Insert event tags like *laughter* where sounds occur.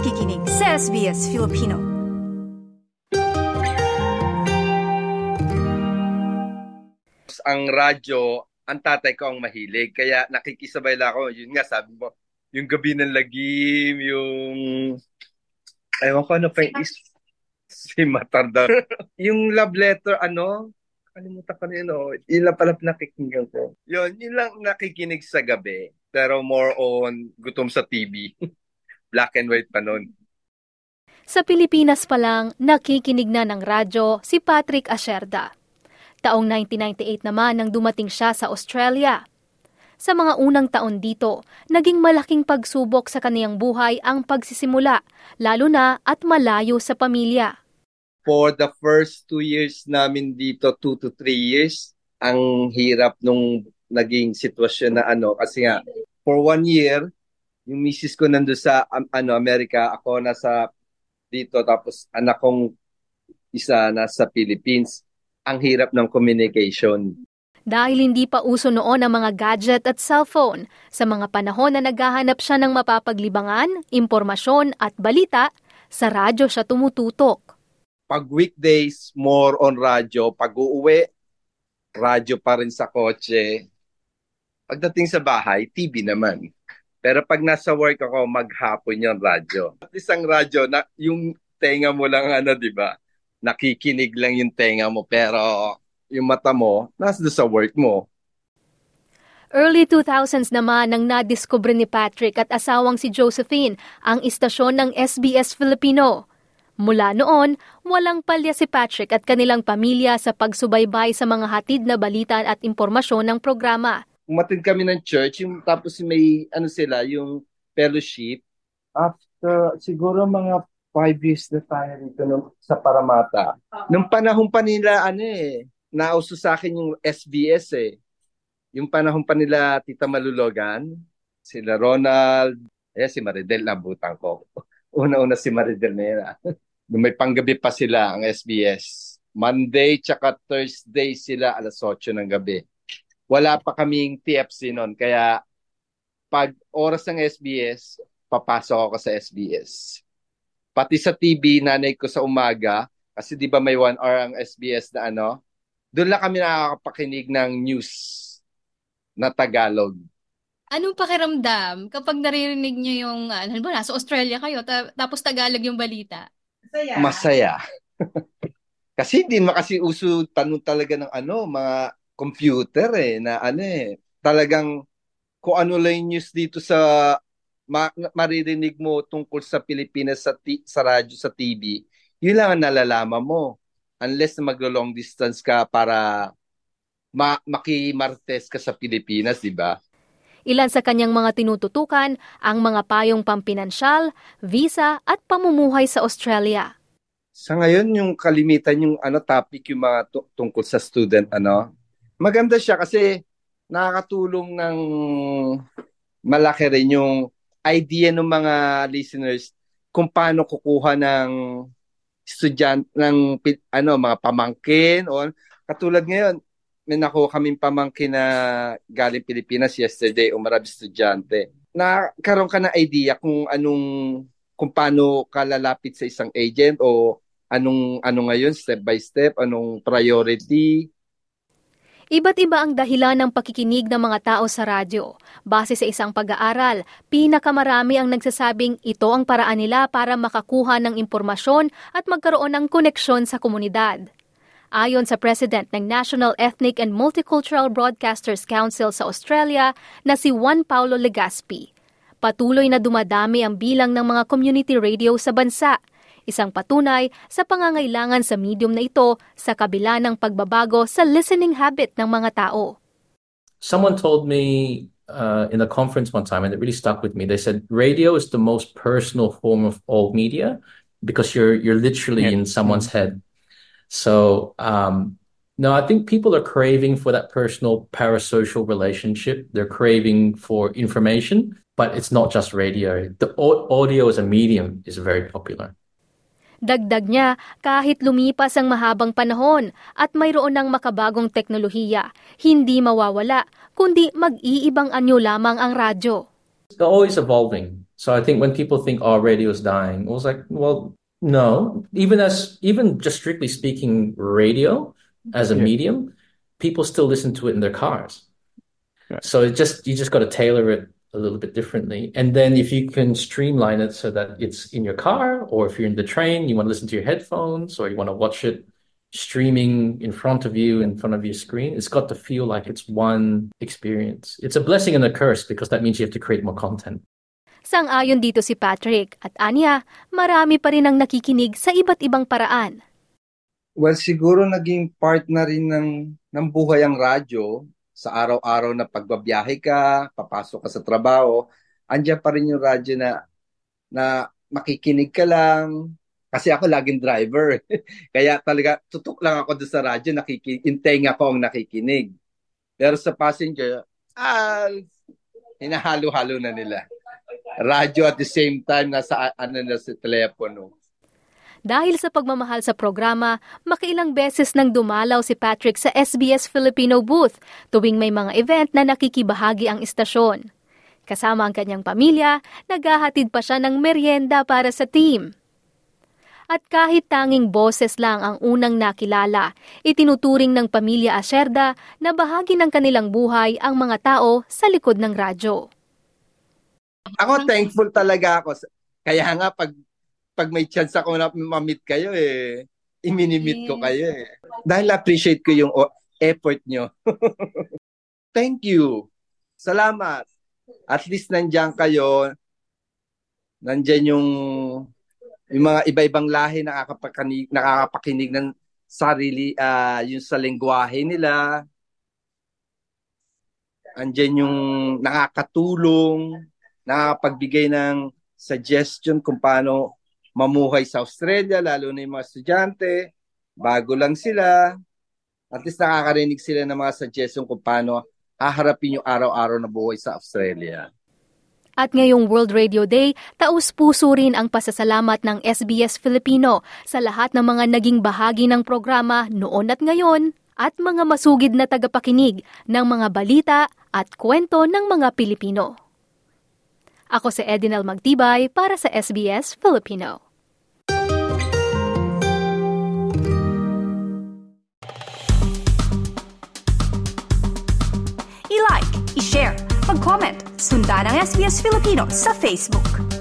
nakikinig sa SBS Filipino. Ang radyo, ang tatay ko ang mahilig. Kaya nakikisabay lang ako. Yun nga, sabi mo, yung gabi ng lagim, yung... Ewan ko ano pa yung is... Si Matarda. *laughs* yung love letter, ano? Kalimutan ko na yun, oh. Lang pala nakikinggan ko. Yun, yun lang nakikinig sa gabi. Pero more on gutom sa TV. *laughs* Black and white pa nun. Sa Pilipinas pa lang, nakikinig na ng radyo si Patrick Asherda. Taong 1998 naman nang dumating siya sa Australia. Sa mga unang taon dito, naging malaking pagsubok sa kaniyang buhay ang pagsisimula, lalo na at malayo sa pamilya. For the first two years namin dito, two to three years, ang hirap nung naging sitwasyon na ano, kasi nga, for one year, yung misis ko nando sa um, ano Amerika, ako nasa dito tapos anak kong isa nasa Philippines. Ang hirap ng communication. Dahil hindi pa uso noon ang mga gadget at cellphone, sa mga panahon na naghahanap siya ng mapapaglibangan, impormasyon at balita, sa radyo siya tumututok. Pag weekdays, more on radyo. Pag uuwi, radyo pa rin sa kotse. Pagdating sa bahay, TV naman. Pero pag nasa work ako, maghapon yung radyo. At isang radyo, na, yung tenga mo lang, ano, di ba? Nakikinig lang yung tenga mo, pero yung mata mo, nasa sa work mo. Early 2000s naman nang nadiskubre ni Patrick at asawang si Josephine ang istasyon ng SBS Filipino. Mula noon, walang palya si Patrick at kanilang pamilya sa pagsubaybay sa mga hatid na balita at impormasyon ng programa umatid kami ng church, yung, tapos may, ano sila, yung fellowship. After, siguro mga five years na tayo rito nung, sa Paramata. Nung panahon pa nila, ano eh, nauso sa akin yung SBS eh. Yung panahon pa nila Tita Malulogan, sila Ronald, eh si Maridel, nabutan ko. *laughs* Una-una si Maridel na *laughs* Nung may panggabi pa sila ang SBS. Monday tsaka Thursday sila alas 8 ng gabi wala pa kaming TFC noon. Kaya pag oras ng SBS, papasok ako sa SBS. Pati sa TV, nanay ko sa umaga, kasi di ba may one hour ang SBS na ano, doon lang kami nakakapakinig ng news na Tagalog. Anong pakiramdam kapag naririnig niyo yung, ano ba, nasa Australia kayo, ta- tapos Tagalog yung balita? Masaya. Masaya. *laughs* kasi hindi makasi uso tanong talaga ng ano, mga computer eh, na ano eh, talagang kung ano lang news dito sa ma- maririnig mo tungkol sa Pilipinas sa, t- sa radyo, sa TV, yun lang ang nalalaman mo. Unless na maglo-long distance ka para ma- makimartes ka sa Pilipinas, di ba? Ilan sa kanyang mga tinututukan ang mga payong pampinansyal, visa at pamumuhay sa Australia. Sa ngayon yung kalimitan yung ano topic yung mga t- tungkol sa student ano maganda siya kasi nakakatulong ng malaki rin yung idea ng mga listeners kung paano kukuha ng estudyant ng ano mga pamangkin o katulad ngayon may nakuha kaming pamangkin na galing Pilipinas yesterday o marami estudyante. Nakaroon ka ng idea kung anong kung paano ka lalapit sa isang agent o anong ano ngayon step by step anong priority Iba't iba ang dahilan ng pakikinig ng mga tao sa radyo. Base sa isang pag-aaral, pinakamarami ang nagsasabing ito ang paraan nila para makakuha ng impormasyon at magkaroon ng koneksyon sa komunidad. Ayon sa President ng National Ethnic and Multicultural Broadcasters Council sa Australia na si Juan Paulo Legaspi, patuloy na dumadami ang bilang ng mga community radio sa bansa – isang patunay sa pangangailangan sa medium na ito sa kabila ng pagbabago sa listening habit ng mga tao. Someone told me uh, in a conference one time, and it really stuck with me. They said radio is the most personal form of all media because you're you're literally yeah. in someone's mm-hmm. head. So um, no, I think people are craving for that personal parasocial relationship. They're craving for information, but it's not just radio. The audio as a medium is very popular. Dagdag niya, kahit lumipas ang mahabang panahon at mayroon ng makabagong teknolohiya, hindi mawawala, kundi mag-iibang anyo lamang ang radyo. It's always evolving. So I think when people think, oh, radio is dying, I was like, well, no. Even as, even just strictly speaking, radio as a yeah. medium, people still listen to it in their cars. So it just, you just got to tailor it a little bit differently. And then if you can streamline it so that it's in your car, or if you're in the train, you want to listen to your headphones, or you want to watch it streaming in front of you, in front of your screen, it's got to feel like it's one experience. It's a blessing and a curse because that means you have to create more content. Sang-ayon dito si Patrick at Anya, marami pa rin ang nakikinig sa iba't ibang paraan. Well, siguro naging part na rin ng, ng buhay ang radyo sa araw-araw na pagbabiyahe ka, papasok ka sa trabaho, andyan pa rin yung radyo na, na makikinig ka lang, kasi ako laging driver. *laughs* Kaya talaga, tutok lang ako doon sa radyo, nakikinig, intenga ko ang nakikinig. Pero sa passenger, ah, hinahalo-halo na nila. Radyo at the same time, nasa ano na sa telepono. Dahil sa pagmamahal sa programa, makailang beses nang dumalaw si Patrick sa SBS Filipino booth tuwing may mga event na nakikibahagi ang istasyon. Kasama ang kanyang pamilya, naghahatid pa siya ng merienda para sa team. At kahit tanging boses lang ang unang nakilala, itinuturing ng pamilya Aserda na bahagi ng kanilang buhay ang mga tao sa likod ng radyo. Ako thankful talaga ako. Kaya nga pag pag may chance ako na ma-meet kayo eh, iminimit ko kayo eh. Dahil appreciate ko yung effort nyo. *laughs* Thank you. Salamat. At least nandiyan kayo. Nandiyan yung yung mga iba-ibang lahi nakakapakinig, nakakapakinig ng sarili, uh, yung sa lengguwahe nila. Andiyan yung nakakatulong, nakakapagbigay ng suggestion kung paano mamuhay sa Australia, lalo na yung mga estudyante, bago lang sila. At least nakakarinig sila ng mga suggestion kung paano haharapin yung araw-araw na buhay sa Australia. At ngayong World Radio Day, taus-puso rin ang pasasalamat ng SBS Filipino sa lahat ng mga naging bahagi ng programa noon at ngayon at mga masugid na tagapakinig ng mga balita at kwento ng mga Pilipino. Ako si Edinel Magtibay para sa SBS Filipino. I-like, i-share, mag-comment, sundan ang SBS Filipino sa Facebook.